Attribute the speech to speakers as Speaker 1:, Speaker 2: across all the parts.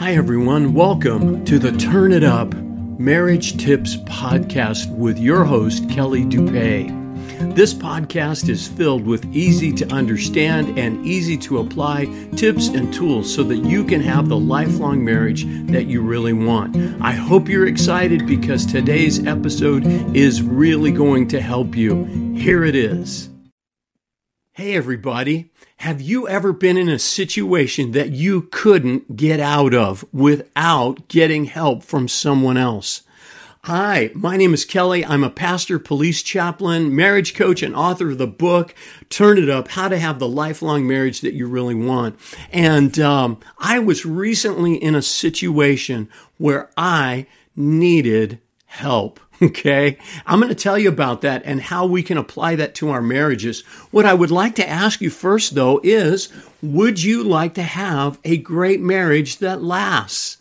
Speaker 1: Hi, everyone. Welcome to the Turn It Up Marriage Tips Podcast with your host, Kelly Dupee. This podcast is filled with easy to understand and easy to apply tips and tools so that you can have the lifelong marriage that you really want. I hope you're excited because today's episode is really going to help you. Here it is. Hey, everybody. Have you ever been in a situation that you couldn't get out of without getting help from someone else? Hi, my name is Kelly. I'm a pastor, police chaplain, marriage coach, and author of the book, Turn It Up How to Have the Lifelong Marriage That You Really Want. And um, I was recently in a situation where I needed help. Okay. I'm going to tell you about that and how we can apply that to our marriages. What I would like to ask you first, though, is would you like to have a great marriage that lasts?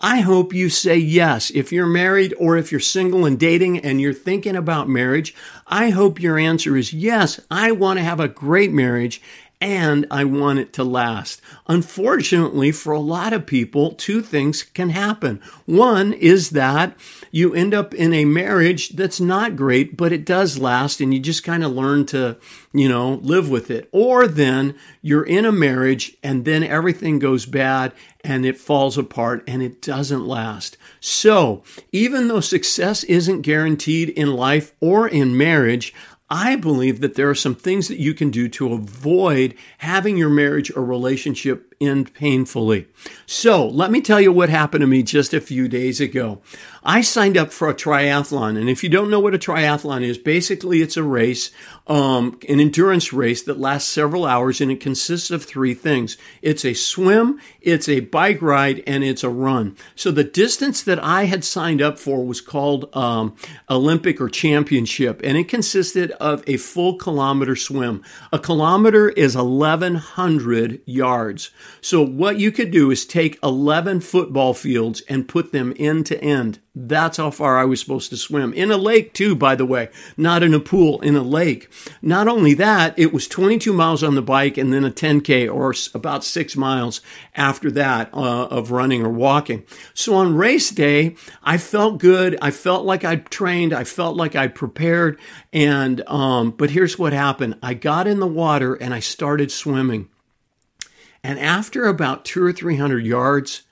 Speaker 1: I hope you say yes. If you're married or if you're single and dating and you're thinking about marriage, I hope your answer is yes. I want to have a great marriage and I want it to last. Unfortunately, for a lot of people, two things can happen. One is that you end up in a marriage that's not great, but it does last and you just kind of learn to, you know, live with it. Or then you're in a marriage and then everything goes bad and it falls apart and it doesn't last. So, even though success isn't guaranteed in life or in marriage, I believe that there are some things that you can do to avoid having your marriage or relationship end painfully. So let me tell you what happened to me just a few days ago. I signed up for a triathlon. And if you don't know what a triathlon is, basically it's a race, um, an endurance race that lasts several hours and it consists of three things. It's a swim, it's a bike ride, and it's a run. So the distance that I had signed up for was called um, Olympic or championship. And it consisted of a full kilometer swim. A kilometer is 1100 yards. So what you could do is take 11 football fields and put them end to end. That's how far I was supposed to swim. In a lake, too, by the way, not in a pool, in a lake. Not only that, it was 22 miles on the bike and then a 10K or about six miles after that uh, of running or walking. So on race day, I felt good. I felt like I'd trained. I felt like I'd prepared. And, um, but here's what happened I got in the water and I started swimming. And after about two or 300 yards,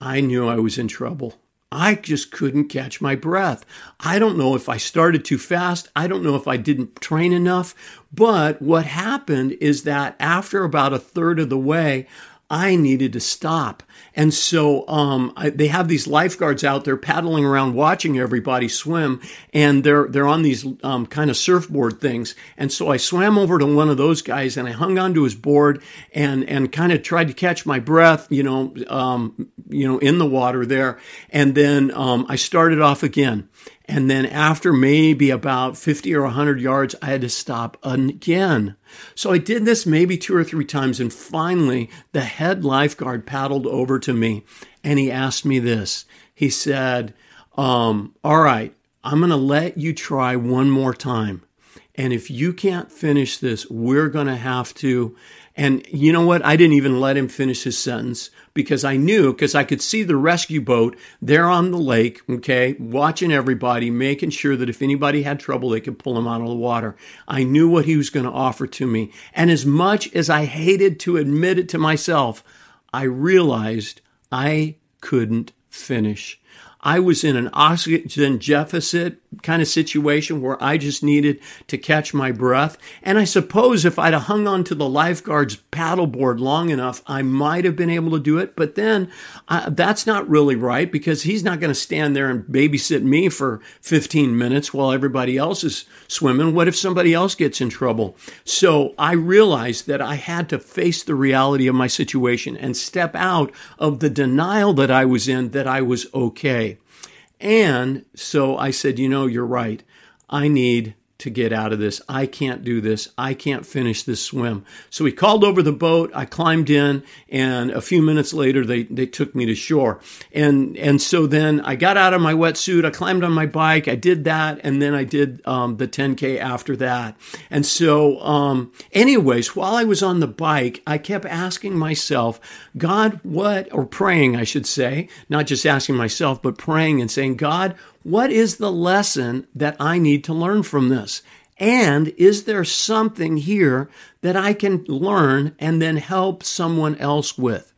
Speaker 1: I knew I was in trouble. I just couldn't catch my breath. I don't know if I started too fast. I don't know if I didn't train enough. But what happened is that after about a third of the way, I needed to stop. And so um, I, they have these lifeguards out there paddling around, watching everybody swim, and they're they're on these um, kind of surfboard things. And so I swam over to one of those guys, and I hung onto his board, and and kind of tried to catch my breath, you know, um, you know, in the water there. And then um, I started off again. And then after maybe about 50 or 100 yards, I had to stop again. So I did this maybe two or three times. And finally, the head lifeguard paddled over to me and he asked me this. He said, um, All right, I'm going to let you try one more time. And if you can't finish this, we're going to have to and you know what? I didn't even let him finish his sentence because I knew, because I could see the rescue boat there on the lake, okay, watching everybody, making sure that if anybody had trouble, they could pull him out of the water. I knew what he was going to offer to me. And as much as I hated to admit it to myself, I realized I couldn't finish. I was in an oxygen deficit kind of situation where I just needed to catch my breath. And I suppose if I'd hung on to the lifeguard's paddleboard long enough, I might have been able to do it. But then uh, that's not really right because he's not going to stand there and babysit me for 15 minutes while everybody else is swimming. What if somebody else gets in trouble? So I realized that I had to face the reality of my situation and step out of the denial that I was in that I was okay. And so I said, you know, you're right. I need to get out of this. I can't do this. I can't finish this swim. So he called over the boat. I climbed in and a few minutes later they, they took me to shore. And, and so then I got out of my wetsuit. I climbed on my bike. I did that. And then I did, um, the 10K after that. And so, um, anyways, while I was on the bike, I kept asking myself, God, what, or praying, I should say, not just asking myself, but praying and saying, God, what is the lesson that I need to learn from this? And is there something here that I can learn and then help someone else with?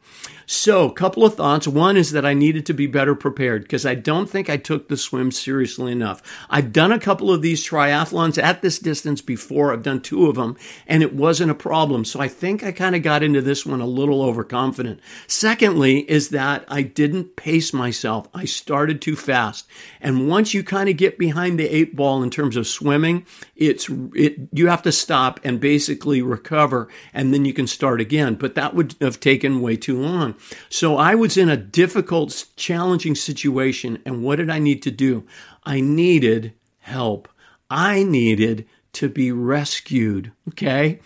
Speaker 1: So, a couple of thoughts. One is that I needed to be better prepared because I don't think I took the swim seriously enough. I've done a couple of these triathlons at this distance before. I've done two of them and it wasn't a problem. So I think I kind of got into this one a little overconfident. Secondly, is that I didn't pace myself. I started too fast. And once you kind of get behind the eight ball in terms of swimming, it's, it, you have to stop and basically recover and then you can start again. But that would have taken way too long. So I was in a difficult, challenging situation. And what did I need to do? I needed help. I needed to be rescued. Okay.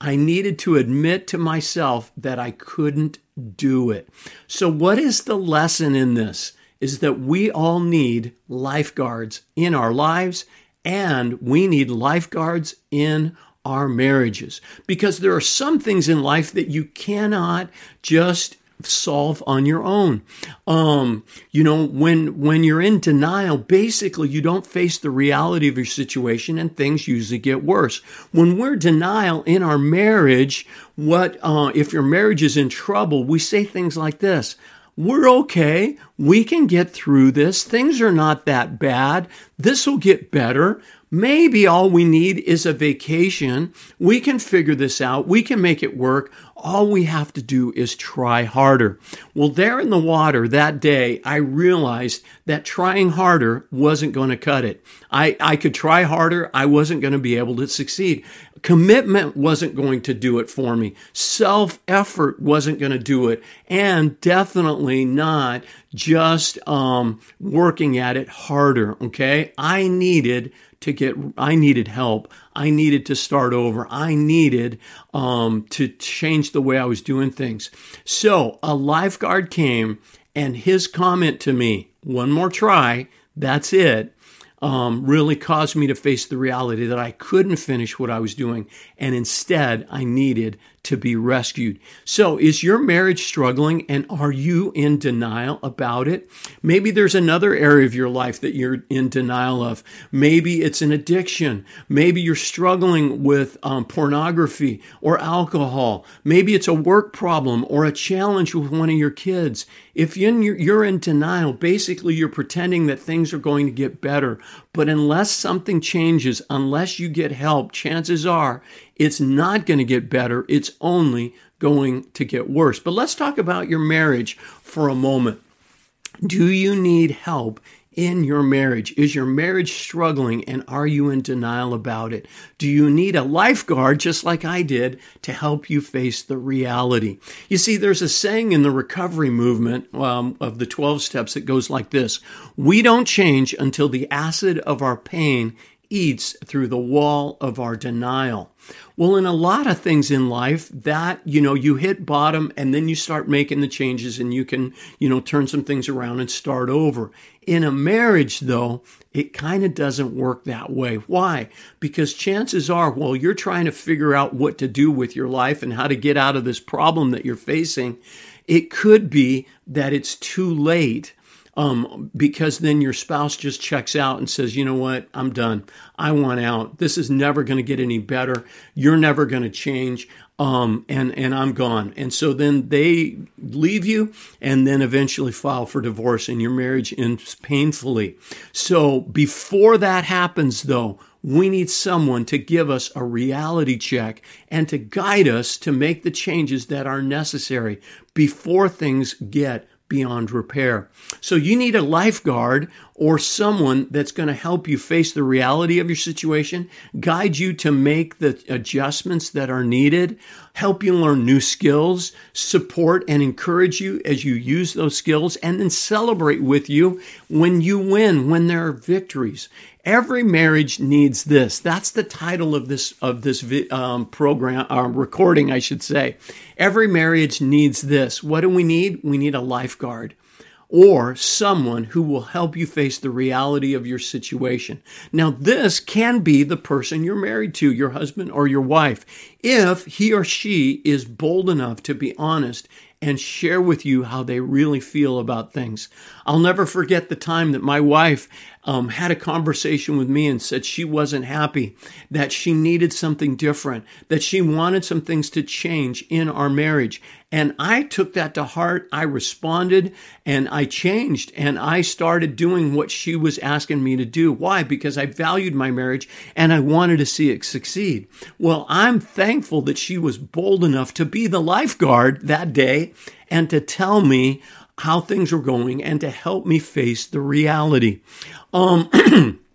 Speaker 1: I needed to admit to myself that I couldn't do it. So, what is the lesson in this? Is that we all need lifeguards in our lives and we need lifeguards in our marriages because there are some things in life that you cannot just solve on your own. Um, you know, when when you're in denial, basically you don't face the reality of your situation and things usually get worse. When we're denial in our marriage, what uh, if your marriage is in trouble, we say things like this. We're okay. We can get through this. Things are not that bad. This will get better. Maybe all we need is a vacation. We can figure this out. We can make it work. All we have to do is try harder. Well, there in the water that day, I realized that trying harder wasn't going to cut it. I, I could try harder. I wasn't going to be able to succeed. Commitment wasn't going to do it for me. Self effort wasn't going to do it. And definitely not just um, working at it harder. Okay. I needed to get, I needed help. I needed to start over. I needed um, to change the way I was doing things. So a lifeguard came and his comment to me, one more try, that's it um, really caused me to face the reality that I couldn't finish what I was doing, and instead I needed to be rescued. So, is your marriage struggling and are you in denial about it? Maybe there's another area of your life that you're in denial of. Maybe it's an addiction. Maybe you're struggling with um, pornography or alcohol. Maybe it's a work problem or a challenge with one of your kids. If you're in denial, basically you're pretending that things are going to get better. But unless something changes, unless you get help, chances are it's not going to get better. It's only going to get worse. But let's talk about your marriage for a moment. Do you need help in your marriage? Is your marriage struggling and are you in denial about it? Do you need a lifeguard just like I did to help you face the reality? You see, there's a saying in the recovery movement um, of the 12 steps that goes like this We don't change until the acid of our pain eats through the wall of our denial. Well, in a lot of things in life, that, you know, you hit bottom and then you start making the changes and you can, you know, turn some things around and start over. In a marriage, though, it kind of doesn't work that way. Why? Because chances are, while you're trying to figure out what to do with your life and how to get out of this problem that you're facing, it could be that it's too late um, because then your spouse just checks out and says, you know what, I'm done. I want out. This is never going to get any better. You're never going to change. Um, and, and I'm gone. And so then they leave you and then eventually file for divorce and your marriage ends painfully. So before that happens though, we need someone to give us a reality check and to guide us to make the changes that are necessary before things get beyond repair. So you need a lifeguard or someone that's going to help you face the reality of your situation, guide you to make the adjustments that are needed, help you learn new skills, support and encourage you as you use those skills, and then celebrate with you when you win, when there are victories. Every marriage needs this. That's the title of this of this um, program um, recording, I should say. Every marriage needs this. What do we need? We need a lifeguard or someone who will help you face the reality of your situation. Now, this can be the person you're married to, your husband or your wife, if he or she is bold enough to be honest and share with you how they really feel about things. I'll never forget the time that my wife um, had a conversation with me and said she wasn't happy, that she needed something different, that she wanted some things to change in our marriage. And I took that to heart. I responded and I changed and I started doing what she was asking me to do. Why? Because I valued my marriage and I wanted to see it succeed. Well, I'm thankful that she was bold enough to be the lifeguard that day and to tell me how things were going and to help me face the reality. Um,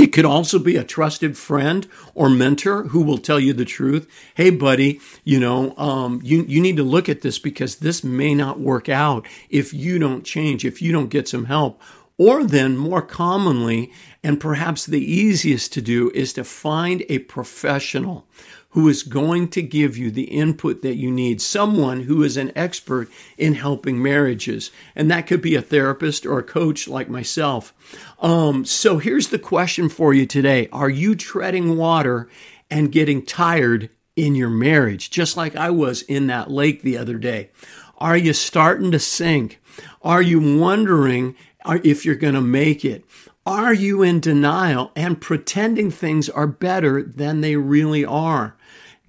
Speaker 1: It could also be a trusted friend or mentor who will tell you the truth. Hey, buddy, you know, um, you, you need to look at this because this may not work out if you don't change, if you don't get some help. Or then, more commonly, and perhaps the easiest to do, is to find a professional who is going to give you the input that you need, someone who is an expert in helping marriages. And that could be a therapist or a coach like myself. Um, so here's the question for you today Are you treading water and getting tired in your marriage, just like I was in that lake the other day? Are you starting to sink? Are you wondering Uh, if you're going to make it? Are you in denial and pretending things are better than they really are?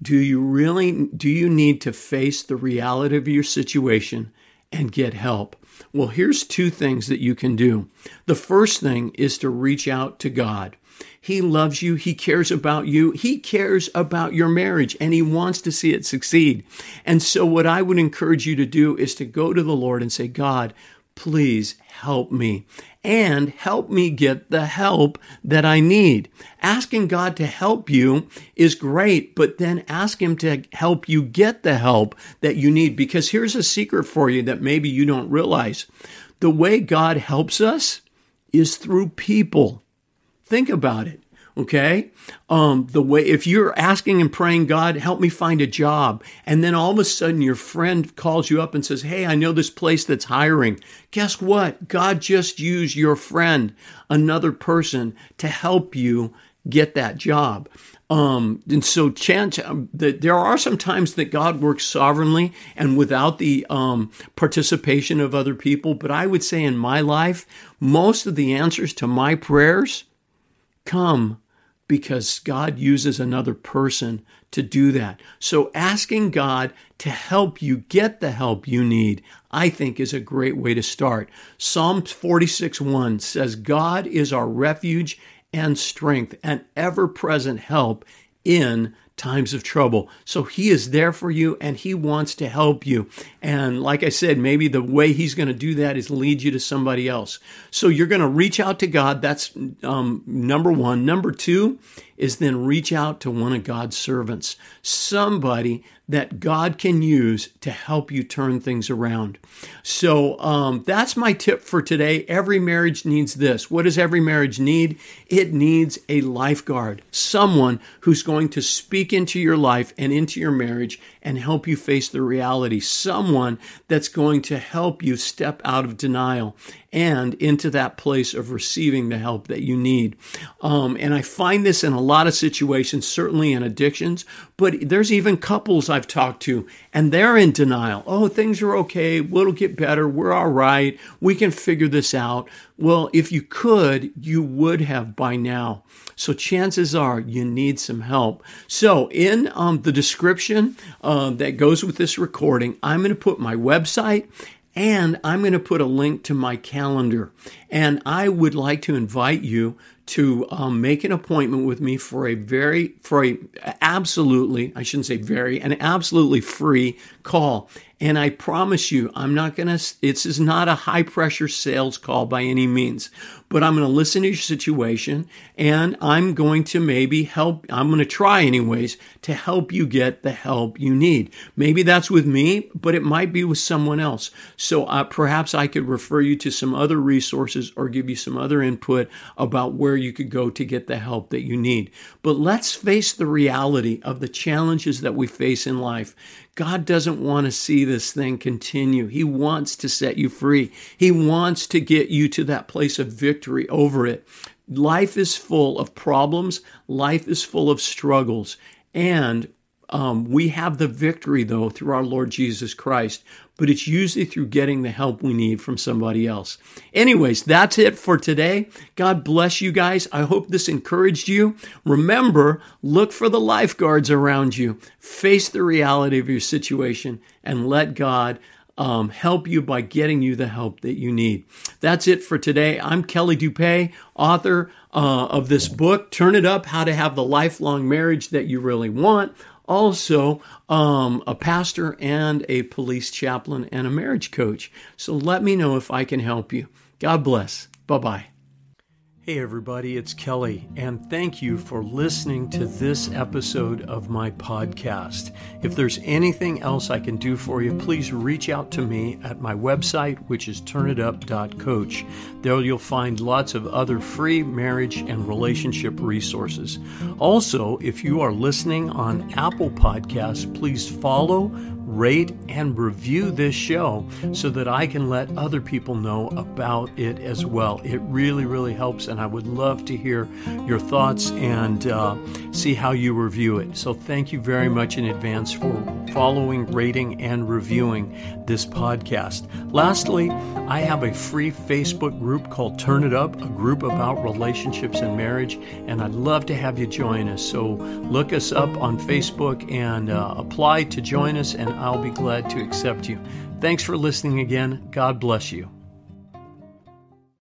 Speaker 1: Do you really do you need to face the reality of your situation and get help? Well, here's two things that you can do. The first thing is to reach out to God. He loves you. He cares about you. He cares about your marriage and he wants to see it succeed. And so what I would encourage you to do is to go to the Lord and say, God, please help me and help me get the help that I need. Asking God to help you is great, but then ask Him to help you get the help that you need. Because here's a secret for you that maybe you don't realize. The way God helps us is through people. Think about it. Okay. Um, the way, if you're asking and praying, God, help me find a job. And then all of a sudden your friend calls you up and says, Hey, I know this place that's hiring. Guess what? God just used your friend, another person to help you get that job. Um, and so chance um, that there are some times that God works sovereignly and without the um, participation of other people. But I would say in my life, most of the answers to my prayers come because God uses another person to do that. So asking God to help you get the help you need, I think is a great way to start. Psalm 46 1 says, God is our refuge and strength and ever present help in times of trouble. So he is there for you and he wants to help you. And like I said, maybe the way he's going to do that is lead you to somebody else. So you're going to reach out to God. That's um, number one. Number two is then reach out to one of God's servants, somebody that God can use to help you turn things around. So um, that's my tip for today. Every marriage needs this. What does every marriage need? It needs a lifeguard, someone who's going to speak into your life and into your marriage and help you face the reality, someone that's going to help you step out of denial and into that place of receiving the help that you need. Um, and I find this in a lot of situations, certainly in addictions, but there's even couples I've talked to and they're in denial. Oh, things are okay. We'll get better. We're all right. We can figure this out. Well, if you could, you would have by now. So chances are you need some help. So in um, the description uh, that goes with this recording, I'm going to put my website and I'm going to put a link to my calendar. And I would like to invite you to um, make an appointment with me for a very, for a absolutely, I shouldn't say very, an absolutely free call. And I promise you, I'm not to, this is not a high pressure sales call by any means, but I'm to listen to your situation and I'm going to maybe help. I'm to try anyways to help you get the help you need. Maybe that's with me, but it might be with someone else. So uh, perhaps I could refer you to some other resources or give you some other input about where where you could go to get the help that you need. But let's face the reality of the challenges that we face in life. God doesn't want to see this thing continue. He wants to set you free. He wants to get you to that place of victory over it. Life is full of problems. Life is full of struggles. And um, we have the victory, though, through our Lord Jesus Christ, but it's usually through getting the help we need from somebody else. Anyways, that's it for today. God bless you guys. I hope this encouraged you. Remember, look for the lifeguards around you, face the reality of your situation, and let God um, help you by getting you the help that you need. That's it for today. I'm Kelly Dupee, author uh, of this book, Turn It Up How to Have the Lifelong Marriage That You Really Want also um, a pastor and a police chaplain and a marriage coach. So let me know if I can help you. God bless. Bye bye. Hey, everybody, it's Kelly, and thank you for listening to this episode of my podcast. If there's anything else I can do for you, please reach out to me at my website, which is turnitup.coach. There you'll find lots of other free marriage and relationship resources. Also, if you are listening on Apple Podcasts, please follow rate, and review this show so that I can let other people know about it as well. It really, really helps, and I would love to hear your thoughts and uh, see how you review it. So, thank you very much in advance for following, rating, and reviewing this podcast. Lastly, I have a free Facebook group called Turn It Up, a group about relationships and marriage, and I'd love to have you join us. So, look us up on Facebook and uh, apply to join us, and I'll be glad to accept you. Thanks for listening again. God bless you.